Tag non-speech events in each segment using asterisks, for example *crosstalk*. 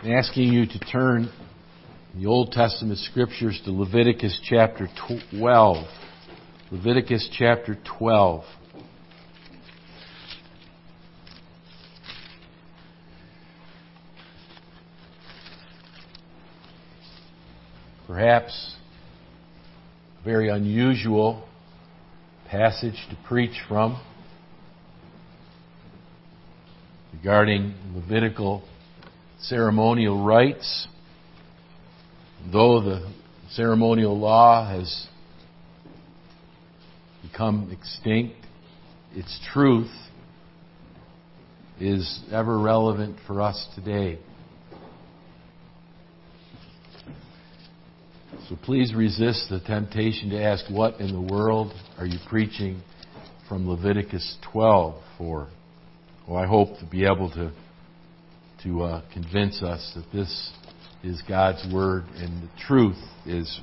I'm asking you to turn the Old Testament scriptures to Leviticus chapter 12. Leviticus chapter 12. Perhaps a very unusual passage to preach from regarding Levitical ceremonial rites. Though the ceremonial law has become extinct, its truth is ever relevant for us today. So please resist the temptation to ask, What in the world are you preaching from Leviticus 12 for? Well, I hope to be able to, to uh, convince us that this is God's Word and the truth is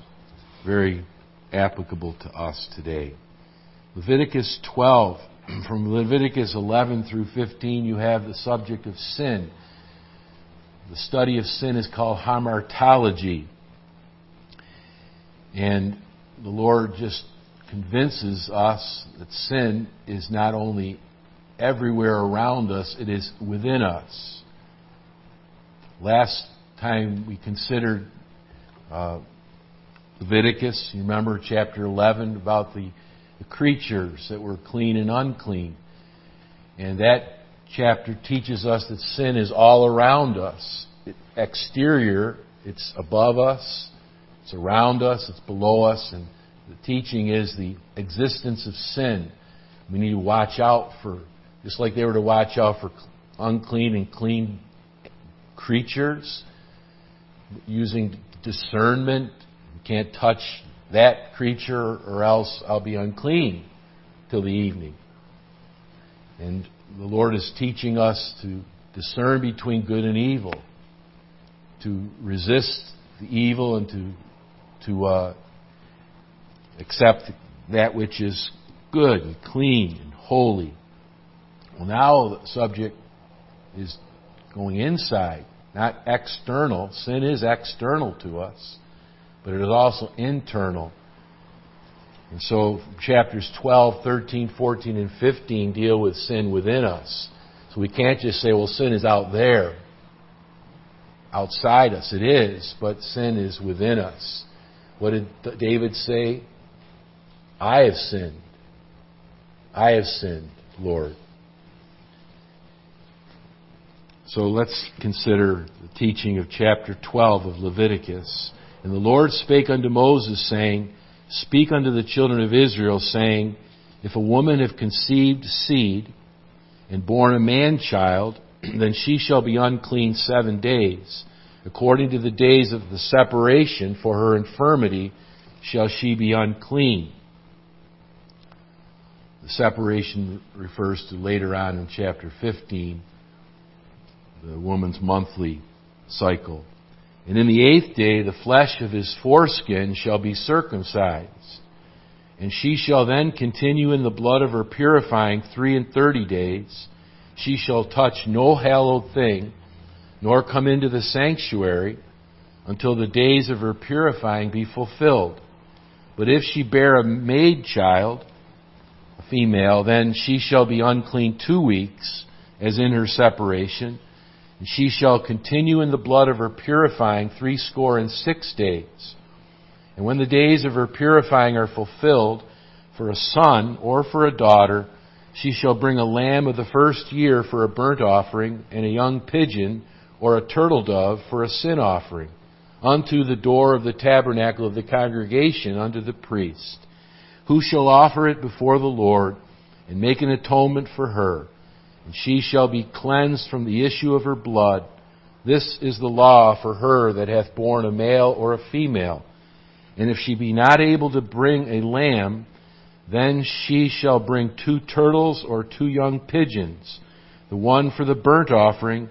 very applicable to us today. Leviticus 12, *clears throat* from Leviticus 11 through 15, you have the subject of sin. The study of sin is called hamartiology. And the Lord just convinces us that sin is not only everywhere around us, it is within us. Last time we considered uh, Leviticus, you remember chapter 11 about the, the creatures that were clean and unclean. And that chapter teaches us that sin is all around us. It, exterior, it's above us, it's around us, it's below us, and the teaching is the existence of sin. We need to watch out for, just like they were to watch out for unclean and clean creatures, using discernment. You can't touch that creature or else I'll be unclean till the evening. And the Lord is teaching us to discern between good and evil, to resist the evil and to to uh, accept that which is good and clean and holy. Well, now the subject is going inside, not external. Sin is external to us, but it is also internal. And so chapters 12, 13, 14, and 15 deal with sin within us. So we can't just say, well, sin is out there, outside us. It is, but sin is within us. What did David say? I have sinned. I have sinned, Lord. So let's consider the teaching of chapter 12 of Leviticus. And the Lord spake unto Moses, saying, Speak unto the children of Israel, saying, If a woman have conceived seed and born a man child, *clears throat* then she shall be unclean seven days. According to the days of the separation for her infirmity shall she be unclean. The separation refers to later on in chapter 15, the woman's monthly cycle. And in the eighth day, the flesh of his foreskin shall be circumcised. And she shall then continue in the blood of her purifying three and thirty days. She shall touch no hallowed thing nor come into the sanctuary until the days of her purifying be fulfilled. But if she bear a maid child, a female, then she shall be unclean two weeks, as in her separation, and she shall continue in the blood of her purifying threescore and six days. And when the days of her purifying are fulfilled, for a son or for a daughter, she shall bring a lamb of the first year for a burnt offering, and a young pigeon or a turtle dove for a sin offering unto the door of the tabernacle of the congregation unto the priest, who shall offer it before the Lord and make an atonement for her, and she shall be cleansed from the issue of her blood. This is the law for her that hath borne a male or a female. And if she be not able to bring a lamb, then she shall bring two turtles or two young pigeons, the one for the burnt offering,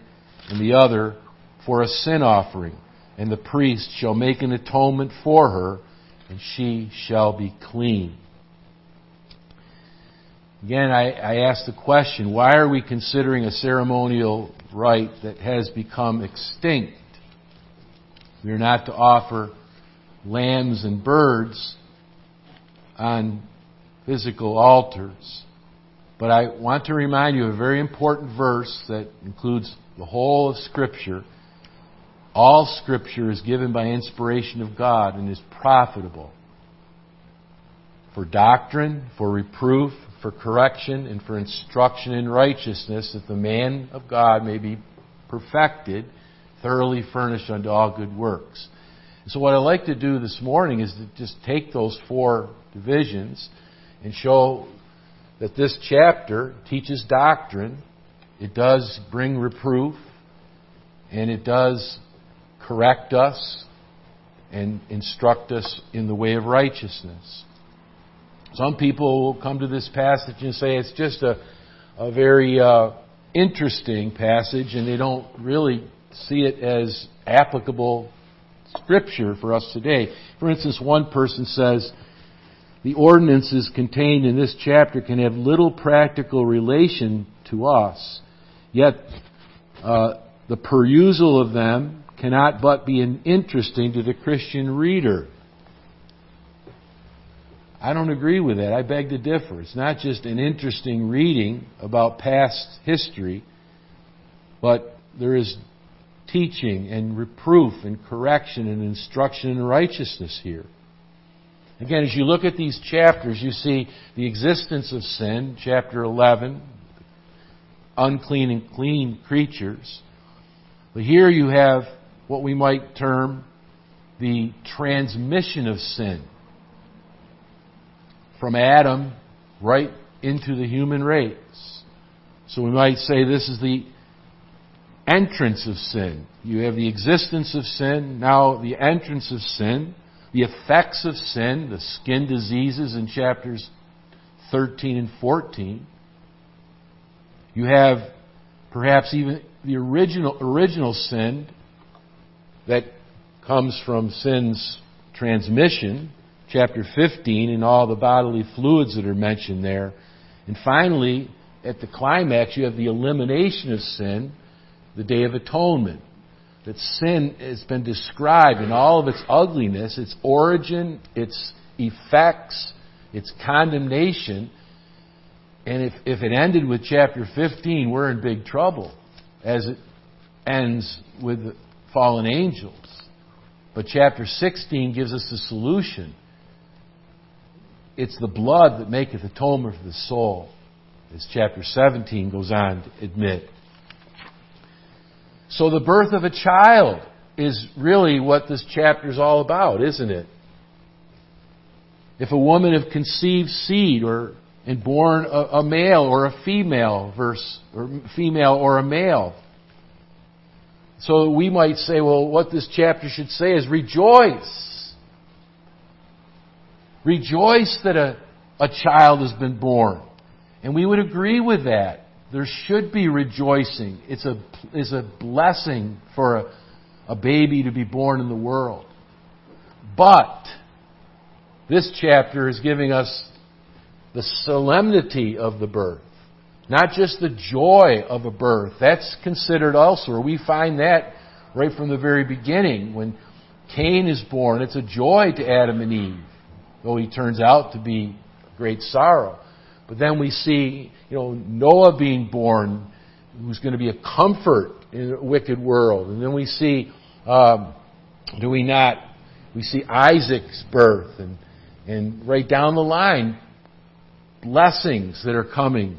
and the other for a sin offering. And the priest shall make an atonement for her, and she shall be clean. Again, I, I ask the question why are we considering a ceremonial rite that has become extinct? We are not to offer lambs and birds on physical altars. But I want to remind you of a very important verse that includes the whole of Scripture. All Scripture is given by inspiration of God and is profitable for doctrine, for reproof, for correction, and for instruction in righteousness, that the man of God may be perfected, thoroughly furnished unto all good works. So what I'd like to do this morning is to just take those four divisions and show that this chapter teaches doctrine. It does bring reproof, and it does correct us and instruct us in the way of righteousness. Some people will come to this passage and say it's just a, a very uh, interesting passage, and they don't really see it as applicable scripture for us today. For instance, one person says, the ordinances contained in this chapter can have little practical relation to us, yet uh, the perusal of them cannot but be interesting to the Christian reader. I don't agree with that. I beg to differ. It's not just an interesting reading about past history, but there is teaching and reproof and correction and instruction in righteousness here. Again, as you look at these chapters, you see the existence of sin, chapter 11, unclean and clean creatures. But here you have what we might term the transmission of sin from Adam right into the human race. So we might say this is the entrance of sin. You have the existence of sin, now the entrance of sin, the effects of sin, the skin diseases in chapters 13 and 14. You have perhaps even the original original sin that comes from sin's transmission chapter 15 and all the bodily fluids that are mentioned there. And finally, at the climax, you have the elimination of sin, the Day of Atonement. That sin has been described in all of its ugliness, its origin, its effects, its condemnation. And if, if it ended with chapter 15, we're in big trouble, as it ends with fallen angels. But chapter 16 gives us the solution it's the blood that maketh atonement for the soul, as chapter 17 goes on to admit. So the birth of a child is really what this chapter is all about, isn't it? If a woman have conceived seed or and born a, a male or a female verse or female or a male. So we might say, well, what this chapter should say is rejoice Rejoice that a, a child has been born. And we would agree with that. There should be rejoicing. It's a, it's a blessing for a, a baby to be born in the world. But this chapter is giving us the solemnity of the birth. Not just the joy of a birth. That's considered elsewhere. We find that right from the very beginning. When Cain is born, it's a joy to Adam and Eve though he turns out to be great sorrow. But then we see, you know, Noah being born, who's going to be a comfort in a wicked world. And then we see, um, do we not? We see Isaac's birth, and and right down the line, blessings that are coming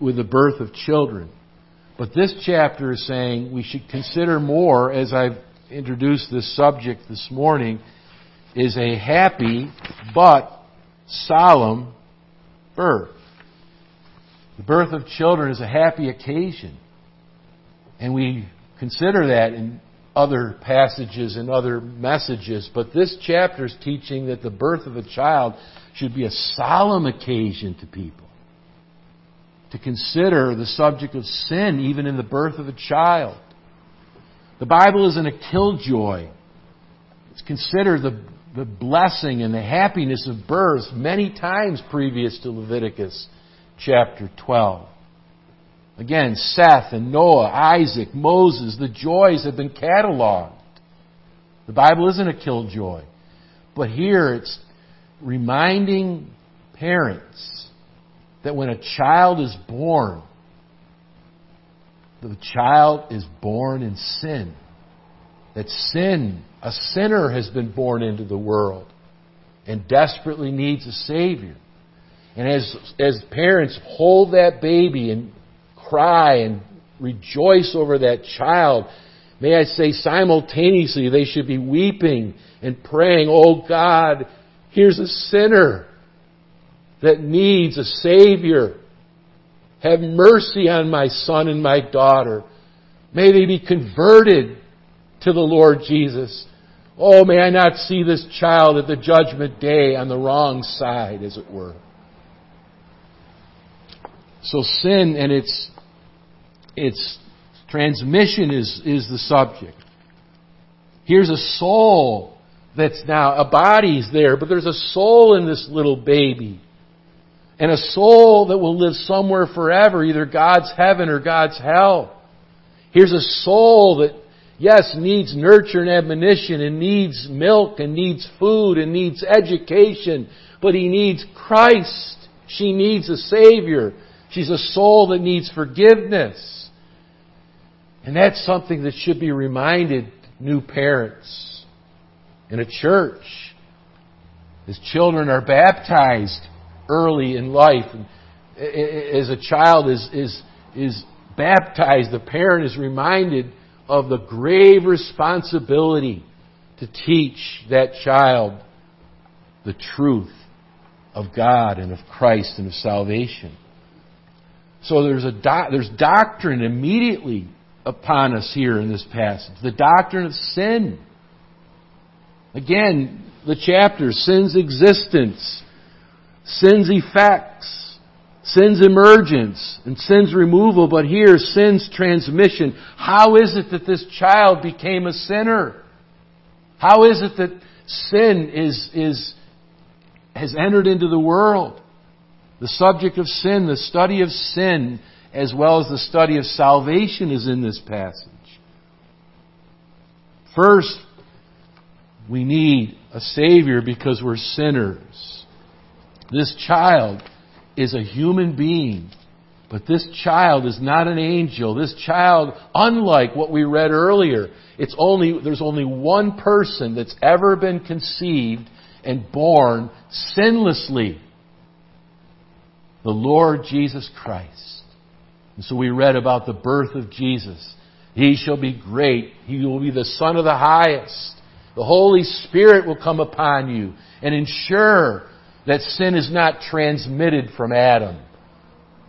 with the birth of children. But this chapter is saying we should consider more, as I've introduced this subject this morning, is a happy but solemn birth. The birth of children is a happy occasion. And we consider that in other passages and other messages, but this chapter is teaching that the birth of a child should be a solemn occasion to people. To consider the subject of sin even in the birth of a child. The Bible isn't a killjoy. It's considered the the blessing and the happiness of birth many times previous to Leviticus chapter 12. Again, Seth and Noah, Isaac, Moses, the joys have been cataloged. The Bible isn't a killjoy. But here it's reminding parents that when a child is born, the child is born in sin. That sin, a sinner has been born into the world and desperately needs a Savior. And as, as parents hold that baby and cry and rejoice over that child, may I say simultaneously they should be weeping and praying, Oh God, here's a sinner that needs a Savior. Have mercy on my son and my daughter. May they be converted to the Lord Jesus. Oh, may I not see this child at the judgment day on the wrong side, as it were. So sin and its, its transmission is, is the subject. Here's a soul that's now, a body's there, but there's a soul in this little baby. And a soul that will live somewhere forever, either God's heaven or God's hell. Here's a soul that, yes, needs nurture and admonition and needs milk and needs food and needs education, but he needs Christ. She needs a Savior. She's a soul that needs forgiveness. And that's something that should be reminded new parents in a church. As children are baptized early in life, as a child is, is, is baptized, the parent is reminded of the grave responsibility to teach that child the truth of God and of Christ and of salvation. So there's a do- there's doctrine immediately upon us here in this passage. The doctrine of sin. Again, the chapter, sin's existence, sin's effects, sin's emergence, and sin's removal, but here, sin's transmission. How is it that this child became a sinner? How is it that sin is, is, has entered into the world? The subject of sin, the study of sin, as well as the study of salvation is in this passage. First, we need a Savior because we're sinners. This child is a human being, but this child is not an angel. This child, unlike what we read earlier, it's only, there's only one person that's ever been conceived and born sinlessly the Lord Jesus Christ. And so we read about the birth of Jesus. He shall be great. He will be the Son of the highest. The Holy Spirit will come upon you and ensure that sin is not transmitted from Adam.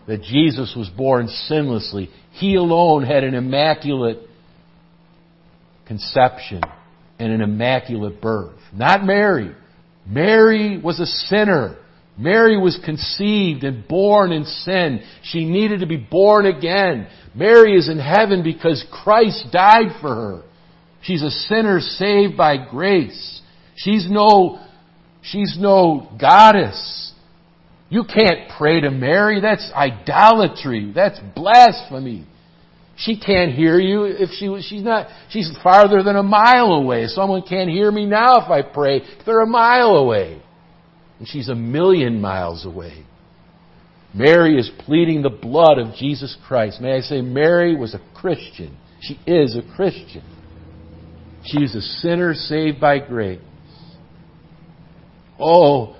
That Jesus was born sinlessly. He alone had an immaculate conception and an immaculate birth. Not Mary. Mary was a sinner. Mary was conceived and born in sin. She needed to be born again. Mary is in heaven because Christ died for her. She's a sinner saved by grace. She's no, she's no goddess. You can't pray to Mary. That's idolatry. That's blasphemy. She can't hear you if she was, she's not, she's farther than a mile away. Someone can't hear me now if I pray. They're a mile away and she's a million miles away. Mary is pleading the blood of Jesus Christ. May I say, Mary was a Christian. She is a Christian. She is a sinner saved by grace. Oh,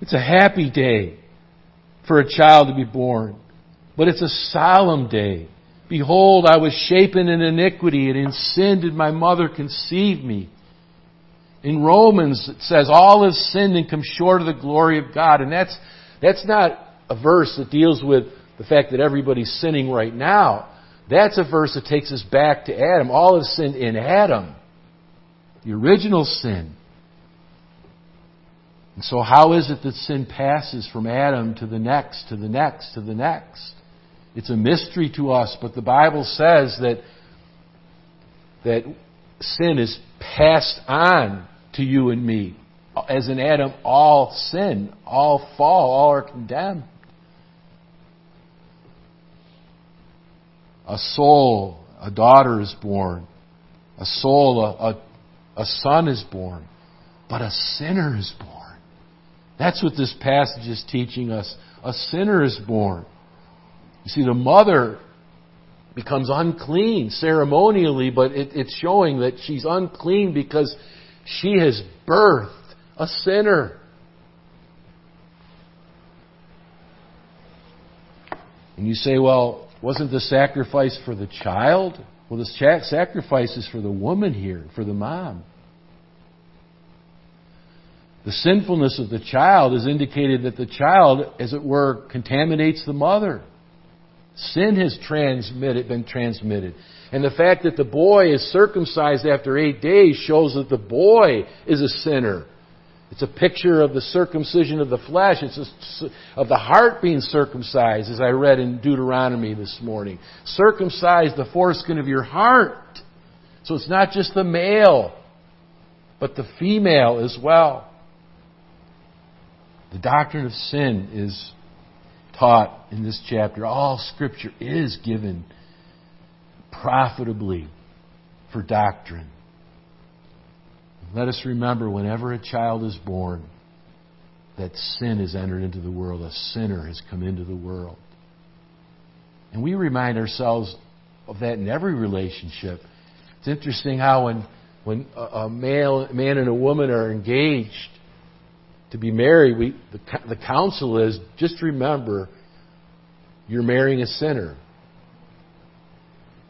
it's a happy day for a child to be born, but it's a solemn day. Behold, I was shapen in iniquity, and in sin did my mother conceive me. In Romans, it says, all have sinned and come short of the glory of God. And that's, that's not a verse that deals with the fact that everybody's sinning right now. That's a verse that takes us back to Adam. All have sinned in Adam. The original sin. And so how is it that sin passes from Adam to the next, to the next, to the next? It's a mystery to us, but the Bible says that, that sin is passed on to you and me. As in Adam, all sin, all fall, all are condemned. A soul, a daughter is born. A soul, a, a, a son is born, but a sinner is born. That's what this passage is teaching us. A sinner is born. You see, the mother becomes unclean ceremonially, but it, it's showing that she's unclean because she has birthed a sinner. And you say, well, wasn't the sacrifice for the child? Well, the sacrifice is for the woman here, for the mom. The sinfulness of the child is indicated that the child, as it were, contaminates the mother. Sin has transmitted, been transmitted. And the fact that the boy is circumcised after eight days shows that the boy is a sinner. It's a picture of the circumcision of the flesh. It's a, of the heart being circumcised, as I read in Deuteronomy this morning. Circumcise the foreskin of your heart. So it's not just the male, but the female as well. The doctrine of sin is taught in this chapter. All Scripture is given profitably for doctrine. Let us remember whenever a child is born, that sin has entered into the world, a sinner has come into the world. And we remind ourselves of that in every relationship. It's interesting how when, when a, male, man and a woman are engaged to be married, we, the, the counsel is just remember you're marrying a sinner.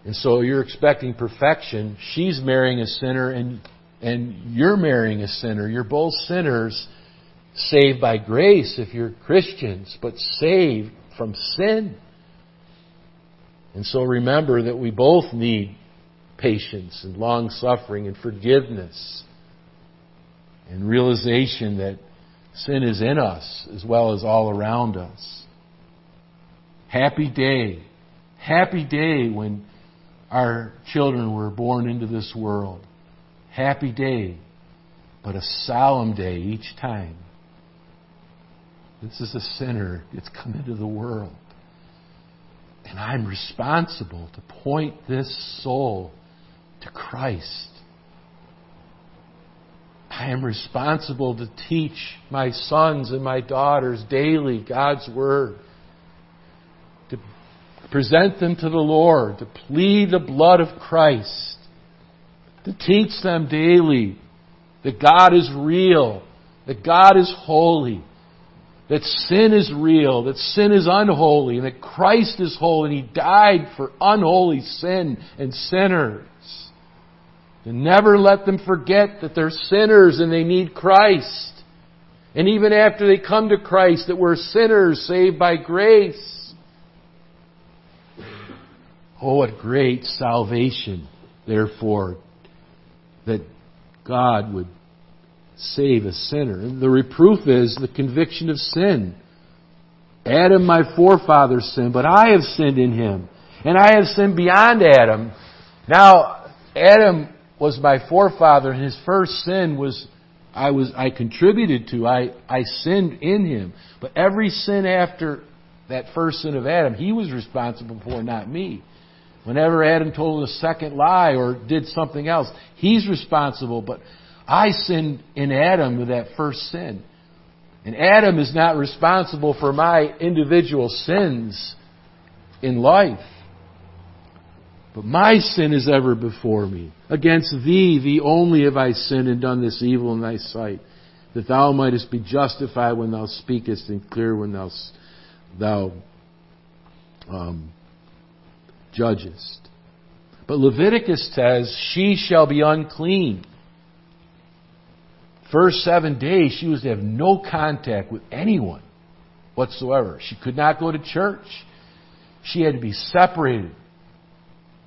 And so you're expecting perfection. She's marrying a sinner, and and you're marrying a sinner. You're both sinners saved by grace if you're Christians, but saved from sin. And so remember that we both need patience and long suffering and forgiveness and realization that sin is in us as well as all around us. Happy day. Happy day when our children were born into this world happy day, but a solemn day each time. This is a sinner that's come into the world. And I'm responsible to point this soul to Christ. I am responsible to teach my sons and my daughters daily God's Word, to present them to the Lord, to plead the blood of Christ to teach them daily that God is real, that God is holy, that sin is real, that sin is unholy, and that Christ is holy, and He died for unholy sin and sinners. Never let them forget that they're sinners and they need Christ. And even after they come to Christ, that we're sinners saved by grace. Oh, what great salvation, therefore, that God would save a sinner. The reproof is the conviction of sin. Adam, my forefather, sinned, but I have sinned in him. And I have sinned beyond Adam. Now, Adam was my forefather, and his first sin was I was I contributed to. I, I sinned in him. But every sin after that first sin of Adam, he was responsible for, not me. Whenever Adam told a second lie or did something else, he's responsible. But I sinned in Adam with that first sin. And Adam is not responsible for my individual sins in life. But my sin is ever before me. Against thee, thee only have I sinned and done this evil in thy sight, that thou mightest be justified when thou speakest and clear when thou, thou um, judgest. But Leviticus says, She shall be unclean. First seven days, she was to have no contact with anyone whatsoever. She could not go to church. She had to be separated.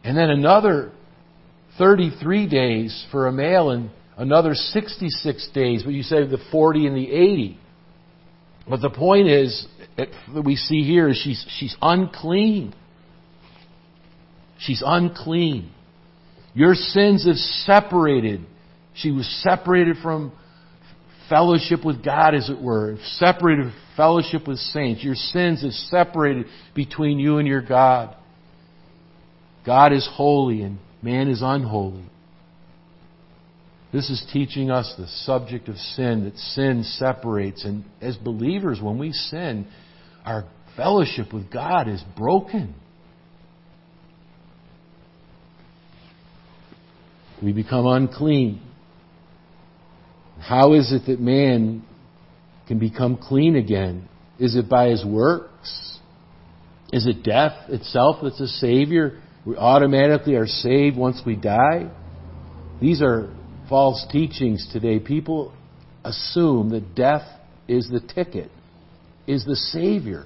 And then another 33 days for a male and another 66 days, but you say the 40 and the 80. But the point is, that we see here is she's, she's unclean. She's unclean. Your sins have separated. She was separated from fellowship with God, as it were, separated from fellowship with saints. Your sins have separated between you and your God. God is holy and man is unholy. This is teaching us the subject of sin, that sin separates. And as believers, when we sin, our fellowship with God is broken. We become unclean. How is it that man can become clean again? Is it by his works? Is it death itself that's a Savior? We automatically are saved once we die? These are false teachings today. People assume that death is the ticket, is the Savior.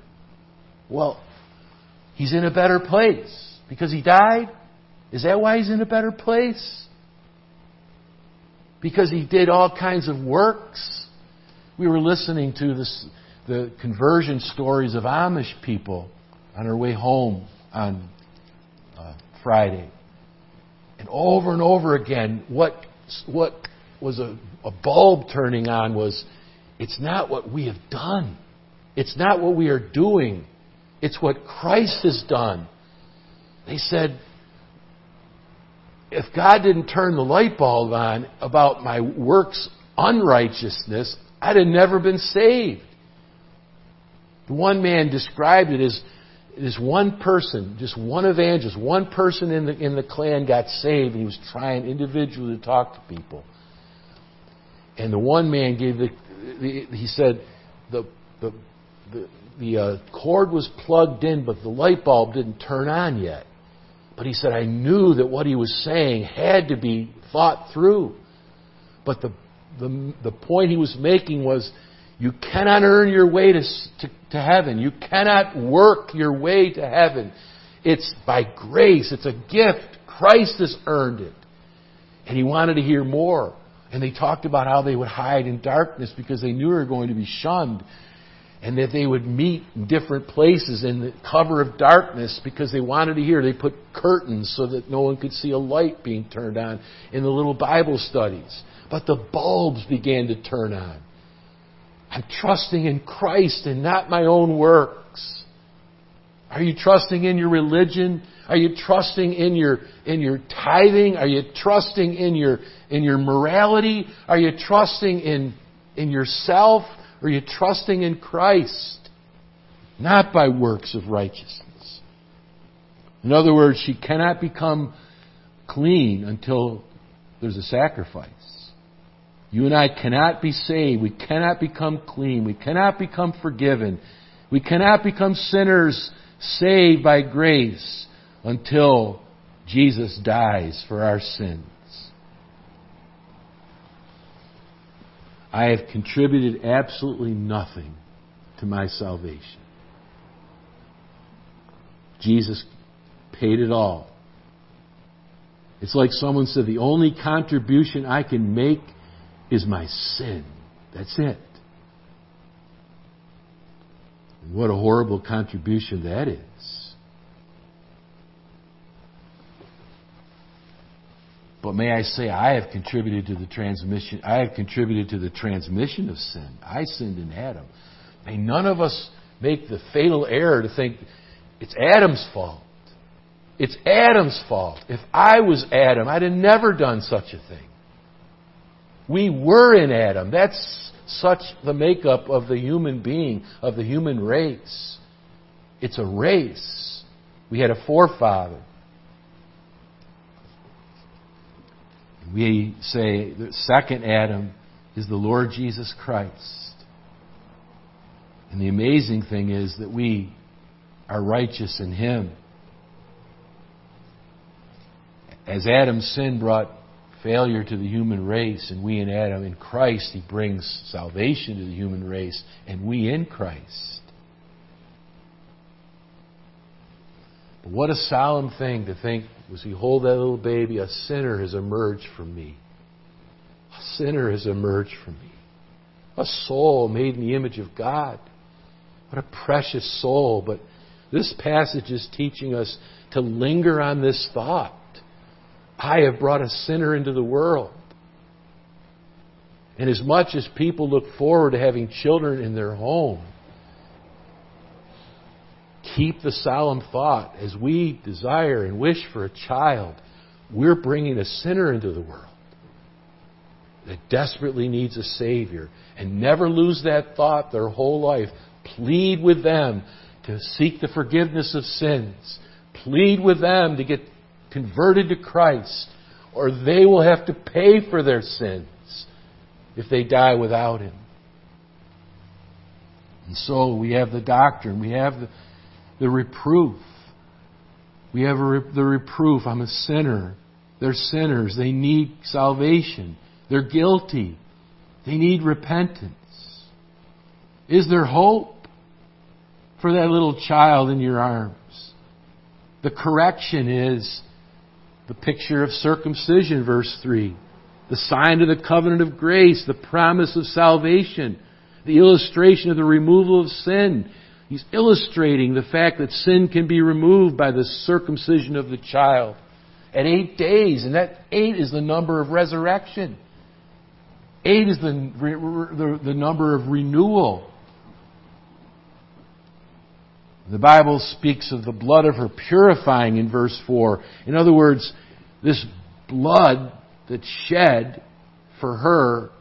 Well, he's in a better place because he died? Is that why he's in a better place? Because he did all kinds of works? We were listening to this, the conversion stories of Amish people on our way home on Friday. And over and over again, what, what was a, a bulb turning on was it's not what we have done. It's not what we are doing. It's what Christ has done. They said, if God didn't turn the light bulb on about my works unrighteousness, I'd have never been saved. One man described it as this one person, just one evangelist, one person in the, in the clan got saved, and he was trying individually to talk to people. And the one man gave the, the he said, the, the, the, the uh, cord was plugged in, but the light bulb didn't turn on yet. But he said, I knew that what he was saying had to be thought through. But the, the, the point he was making was, you cannot earn your way to, to, to heaven. You cannot work your way to heaven. It's by grace. It's a gift. Christ has earned it. And he wanted to hear more. And they talked about how they would hide in darkness because they knew they were going to be shunned. And that they would meet in different places in the cover of darkness because they wanted to hear. They put curtains so that no one could see a light being turned on in the little Bible studies. But the bulbs began to turn on. I'm trusting in Christ and not my own works. Are you trusting in your religion? Are you trusting in your in your tithing? Are you trusting in your in your morality? Are you trusting in in yourself? Are you trusting in Christ? Not by works of righteousness. In other words, she cannot become clean until there's a sacrifice. You and I cannot be saved. We cannot become clean. We cannot become forgiven. We cannot become sinners saved by grace until Jesus dies for our sins. I have contributed absolutely nothing to my salvation. Jesus paid it all. It's like someone said, the only contribution I can make is my sin. That's it. What a horrible contribution that is. But may I say, I have contributed to the transmission. I have contributed to the transmission of sin. I sinned in Adam. May none of us make the fatal error to think it's Adam's fault. It's Adam's fault. If I was Adam, I'd have never done such a thing. We were in Adam. That's such the makeup of the human being, of the human race. It's a race. We had a forefather. We say the second Adam is the Lord Jesus Christ. And the amazing thing is that we are righteous in Him. As Adam's sin brought failure to the human race, and we in Adam. In Christ, He brings salvation to the human race, and we in Christ. But what a solemn thing to think, we hold that little baby, a sinner has emerged from me. A sinner has emerged from me. A soul made in the image of God. What a precious soul. But this passage is teaching us to linger on this thought I have brought a sinner into the world. And as much as people look forward to having children in their home, keep the solemn thought as we desire and wish for a child, we're bringing a sinner into the world. that desperately needs a Savior and never lose that thought their whole life. Plead with them to seek the forgiveness of sins. Plead with them to get converted to Christ, or they will have to pay for their sins if they die without Him. And so we have the doctrine, we have the, the reproof. We have re- the reproof. I'm a sinner. They're sinners. They need salvation. They're guilty. They need repentance. Is there hope for that little child in your arms? The correction is the picture of circumcision, verse 3. The sign of the covenant of grace, the promise of salvation, the illustration of the removal of sin. He's illustrating the fact that sin can be removed by the circumcision of the child at eight days, and that eight is the number of resurrection. Eight is the, the, the number of renewal. The Bible speaks of the blood of her purifying in verse 4. In other words, this blood that's shed for her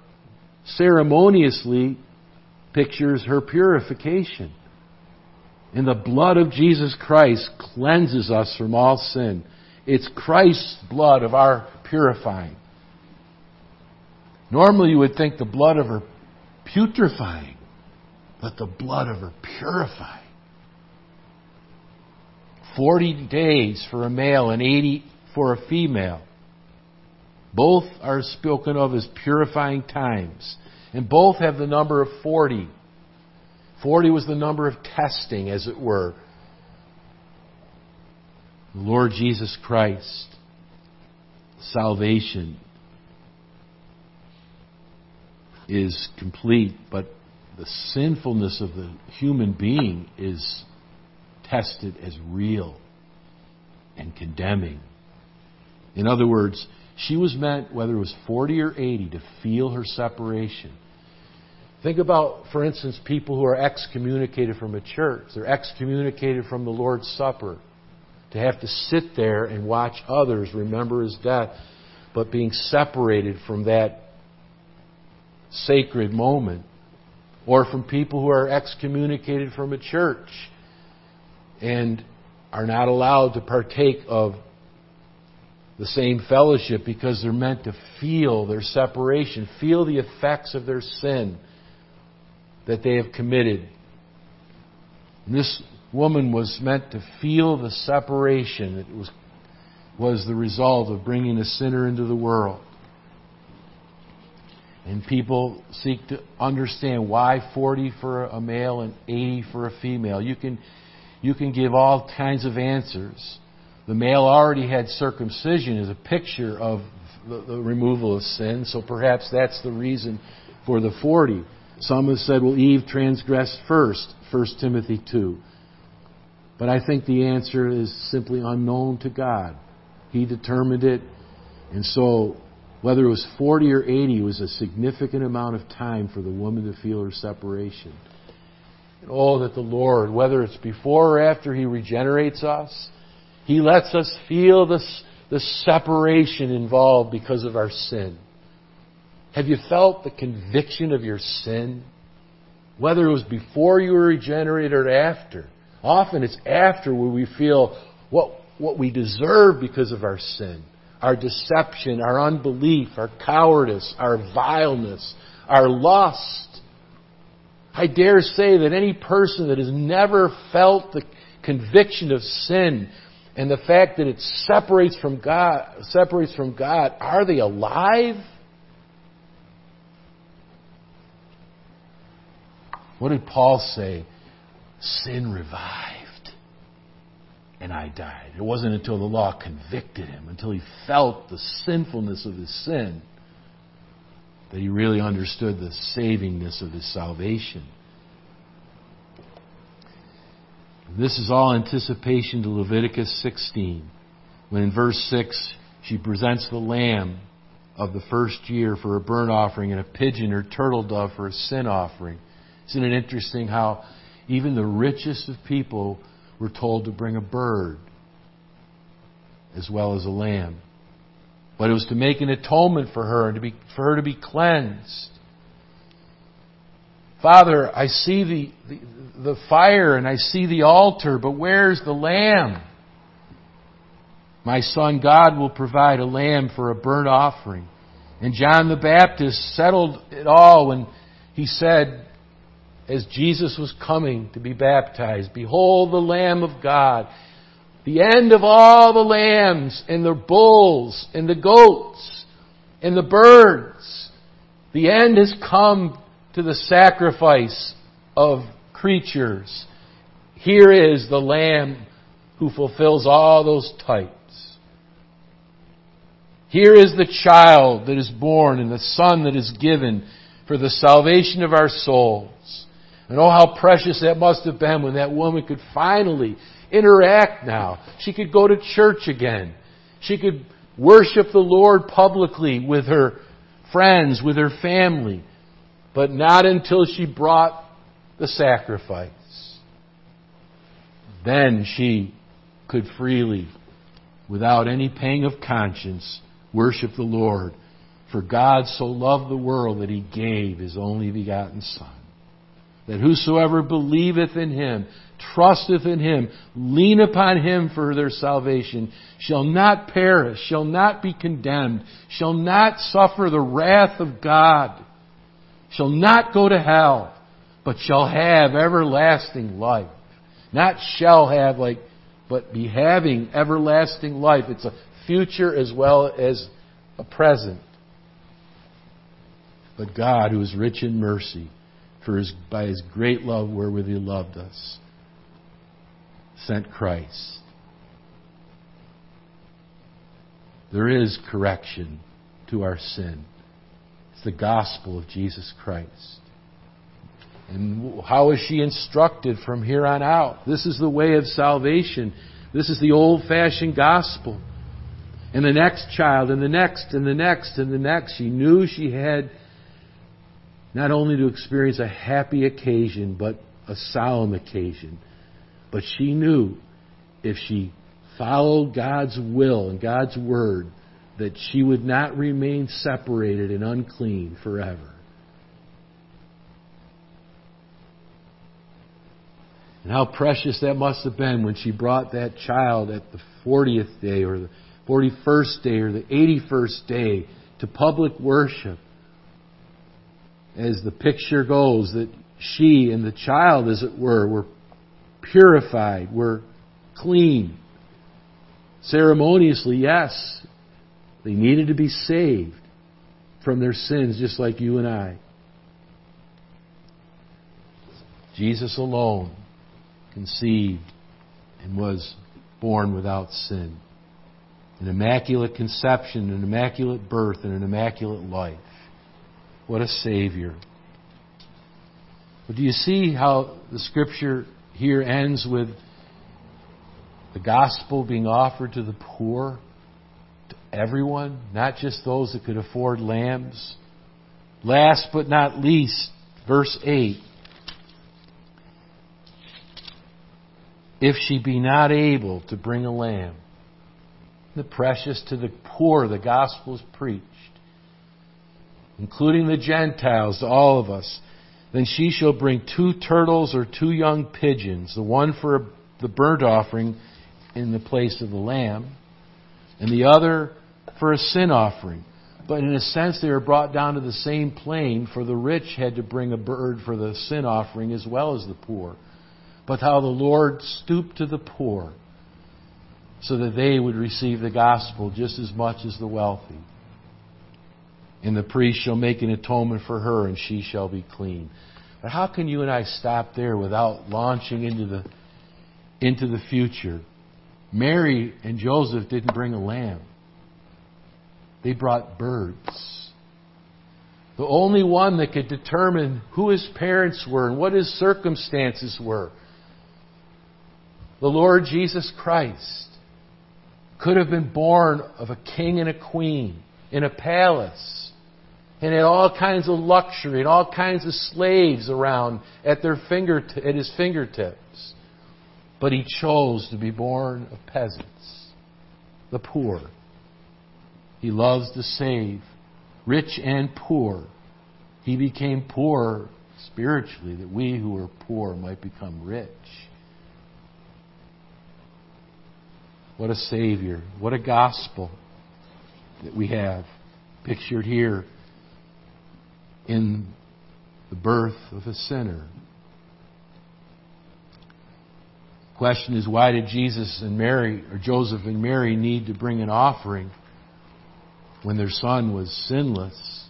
ceremoniously pictures her purification. And the blood of Jesus Christ cleanses us from all sin. It's Christ's blood of our purifying. Normally you would think the blood of her putrefying, but the blood of her purifying. 40 days for a male and 80 for a female. Both are spoken of as purifying times. And both have the number of 40. 40 was the number of testing, as it were. Lord Jesus Christ, salvation is complete, but the sinfulness of the human being is tested as real and condemning. In other words, she was meant, whether it was 40 or 80, to feel her separation. Think about, for instance, people who are excommunicated from a church. They're excommunicated from the Lord's Supper. To have to sit there and watch others remember his death, but being separated from that sacred moment. Or from people who are excommunicated from a church and are not allowed to partake of the same fellowship because they're meant to feel their separation, feel the effects of their sin that they have committed. And this woman was meant to feel the separation that was, was the result of bringing a sinner into the world. And people seek to understand why 40 for a male and 80 for a female. You can you can give all kinds of answers. The male already had circumcision as a picture of the, the removal of sin, so perhaps that's the reason for the 40. Some have said, well, Eve transgressed first, 1 Timothy 2. But I think the answer is simply unknown to God. He determined it, and so whether it was 40 or 80 was a significant amount of time for the woman to feel her separation. Oh, that the Lord, whether it's before or after He regenerates us, He lets us feel this, the separation involved because of our sin. Have you felt the conviction of your sin? Whether it was before you were regenerated or after. Often it's after where we feel what, what we deserve because of our sin. Our deception, our unbelief, our cowardice, our vileness, our lust. I dare say that any person that has never felt the conviction of sin and the fact that it separates from God, separates from God, are they alive? What did Paul say? Sin revived and I died. It wasn't until the law convicted him, until he felt the sinfulness of his sin, that he really understood the savingness of his salvation. This is all anticipation to Leviticus 16, when in verse 6 she presents the lamb of the first year for a burnt offering and a pigeon or turtle dove for a sin offering. Isn't it interesting how even the richest of people were told to bring a bird as well as a lamb? But it was to make an atonement for her and to be, for her to be cleansed. Father, I see the, the, the fire and I see the altar, but where's the lamb? My son God will provide a lamb for a burnt offering. And John the Baptist settled it all when he said, as Jesus was coming to be baptized, Behold the Lamb of God, the end of all the lambs and the bulls and the goats and the birds. The end has come to the sacrifice of creatures. Here is the Lamb who fulfills all those types. Here is the child that is born and the son that is given for the salvation of our souls. And oh, how precious that must have been when that woman could finally interact now. She could go to church again. She could worship the Lord publicly with her friends, with her family. But not until she brought the sacrifice. Then she could freely, without any pang of conscience, worship the Lord. For God so loved the world that he gave his only begotten Son that whosoever believeth in him, trusteth in him, lean upon him for their salvation, shall not perish, shall not be condemned, shall not suffer the wrath of God, shall not go to hell, but shall have everlasting life. Not shall have like, but be having everlasting life. It's a future as well as a present. But God, who is rich in mercy, for his, by his great love wherewith he loved us, sent Christ. There is correction to our sin. It's the gospel of Jesus Christ. And how is she instructed from here on out? This is the way of salvation. This is the old fashioned gospel. And the next child, and the next, and the next, and the next. She knew she had not only to experience a happy occasion, but a solemn occasion. But she knew if she followed God's will and God's word, that she would not remain separated and unclean forever. And how precious that must have been when she brought that child at the 40th day or the 41st day or the 81st day to public worship as the picture goes, that she and the child, as it were, were purified, were clean. Ceremoniously, yes, they needed to be saved from their sins just like you and I. Jesus alone conceived and was born without sin. An immaculate conception, an immaculate birth, and an immaculate life. What a Savior. But do you see how the Scripture here ends with the gospel being offered to the poor, to everyone, not just those that could afford lambs? Last but not least, verse 8. If she be not able to bring a lamb, the precious to the poor the gospel is preached including the Gentiles, to all of us, then she shall bring two turtles or two young pigeons, the one for the burnt offering in the place of the lamb, and the other for a sin offering. But in a sense, they are brought down to the same plane, for the rich had to bring a bird for the sin offering as well as the poor. But how the Lord stooped to the poor so that they would receive the gospel just as much as the wealthy and the priest shall make an atonement for her, and she shall be clean. But how can you and I stop there without launching into the into the future? Mary and Joseph didn't bring a lamb. They brought birds. The only one that could determine who his parents were and what his circumstances were. The Lord Jesus Christ could have been born of a king and a queen in a palace and had all kinds of luxury and all kinds of slaves around at their at his fingertips. But he chose to be born of peasants, the poor. He loves to save, rich and poor. He became poor spiritually, that we who are poor might become rich. What a Savior. What a gospel that we have pictured here in the birth of a sinner. The question is why did Jesus and Mary, or Joseph and Mary, need to bring an offering when their son was sinless?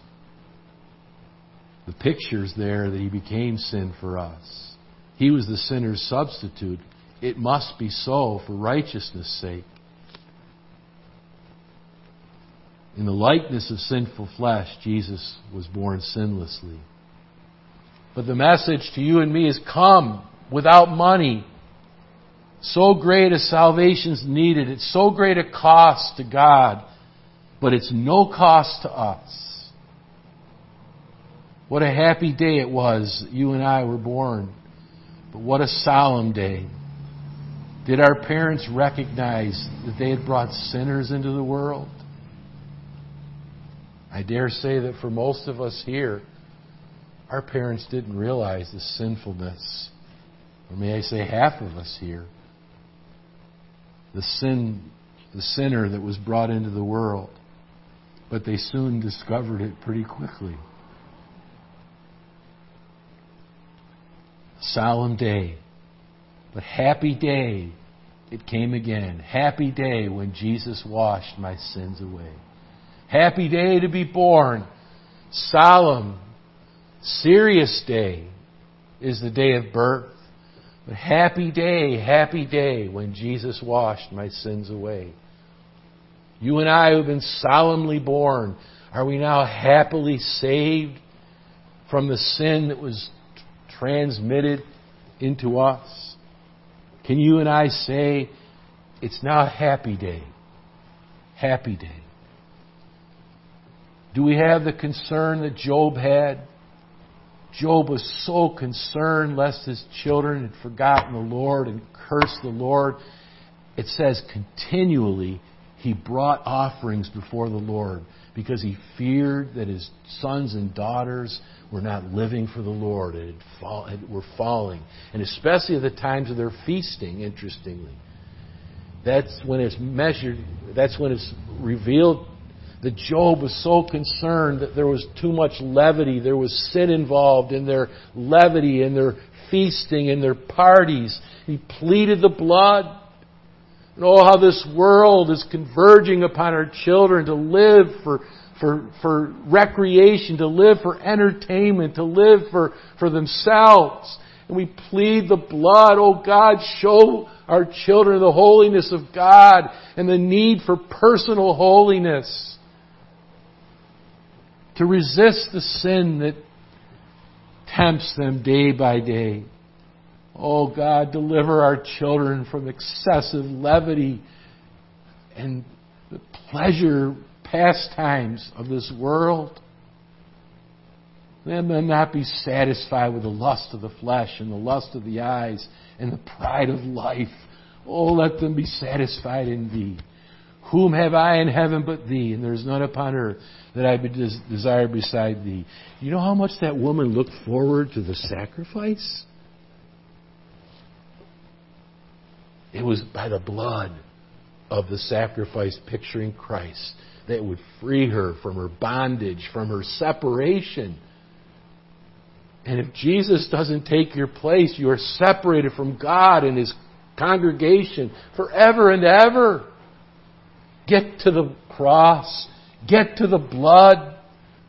The picture's there that he became sin for us. He was the sinner's substitute. It must be so for righteousness' sake. In the likeness of sinful flesh, Jesus was born sinlessly. But the message to you and me is come without money. So great a salvation's needed. It's so great a cost to God, but it's no cost to us. What a happy day it was you and I were born. But what a solemn day. Did our parents recognize that they had brought sinners into the world? I dare say that for most of us here, our parents didn't realize the sinfulness, or may I say half of us here, the sin, the sinner that was brought into the world. But they soon discovered it pretty quickly. Solemn day, but happy day, it came again. Happy day when Jesus washed my sins away. Happy day to be born. Solemn, serious day is the day of birth. But happy day, happy day when Jesus washed my sins away. You and I who have been solemnly born, are we now happily saved from the sin that was transmitted into us? Can you and I say, it's now happy day? Happy day. Do we have the concern that Job had? Job was so concerned lest his children had forgotten the Lord and cursed the Lord. It says continually he brought offerings before the Lord because he feared that his sons and daughters were not living for the Lord and were falling. And especially at the times of their feasting, interestingly. That's when it's measured, that's when it's revealed that Job was so concerned that there was too much levity, there was sin involved in their levity, in their feasting, in their parties. He pleaded the blood. And oh, how this world is converging upon our children to live for, for, for recreation, to live for entertainment, to live for, for themselves. And we plead the blood. Oh God, show our children the holiness of God and the need for personal holiness to resist the sin that tempts them day by day. Oh God, deliver our children from excessive levity and the pleasure pastimes of this world. Let them not be satisfied with the lust of the flesh and the lust of the eyes and the pride of life. Oh, let them be satisfied in Thee. Whom have I in heaven but Thee? And there is none upon earth that I desire beside thee. You know how much that woman looked forward to the sacrifice? It was by the blood of the sacrifice picturing Christ that would free her from her bondage, from her separation. And if Jesus doesn't take your place, you are separated from God and His congregation forever and ever. Get to the cross Get to the blood.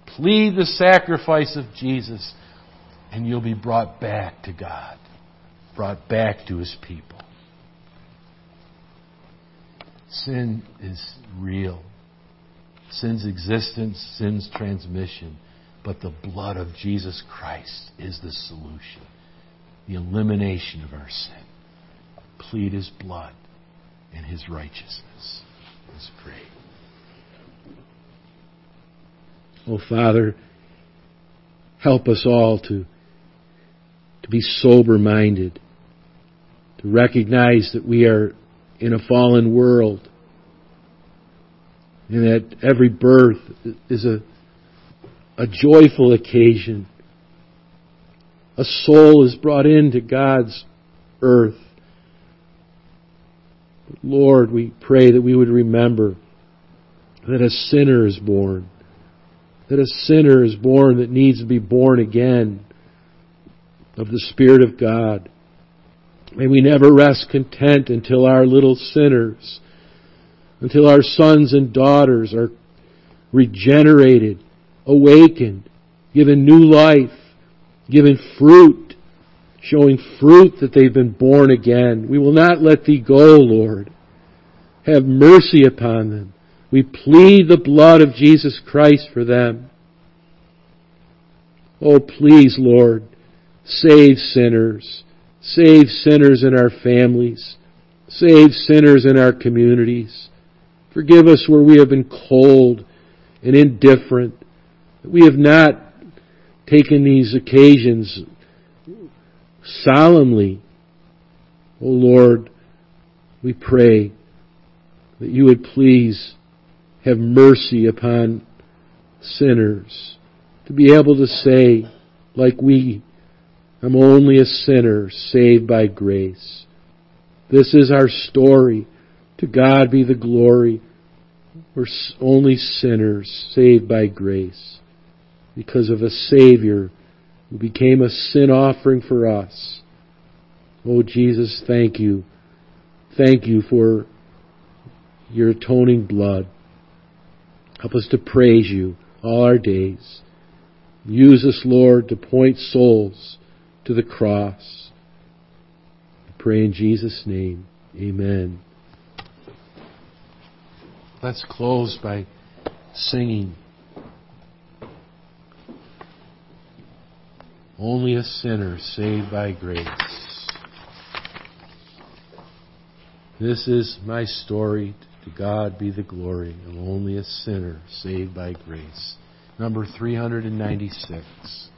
Plead the sacrifice of Jesus. And you'll be brought back to God. Brought back to His people. Sin is real. Sin's existence, sin's transmission. But the blood of Jesus Christ is the solution. The elimination of our sin. Plead His blood and His righteousness. Let's pray. Oh, Father, help us all to, to be sober minded, to recognize that we are in a fallen world. and that every birth is a, a joyful occasion. A soul is brought into God's earth. Lord, we pray that we would remember that a sinner is born. That a sinner is born that needs to be born again of the Spirit of God. May we never rest content until our little sinners, until our sons and daughters are regenerated, awakened, given new life, given fruit, showing fruit that they've been born again. We will not let thee go, Lord. Have mercy upon them. We plead the blood of Jesus Christ for them. Oh, please, Lord, save sinners. Save sinners in our families. Save sinners in our communities. Forgive us where we have been cold and indifferent. We have not taken these occasions solemnly. O Lord, we pray that you would please have mercy upon sinners, to be able to say, like we, I'm only a sinner saved by grace. This is our story. To God be the glory. We're only sinners saved by grace because of a Savior who became a sin offering for us. Oh, Jesus, thank you. Thank you for your atoning blood. Help us to praise you all our days. Use us, Lord, to point souls to the cross. I pray in Jesus' name. Amen. Let's close by singing. Only a sinner saved by grace. This is my story. To God be the glory. I'm only a sinner saved by grace. Number 396.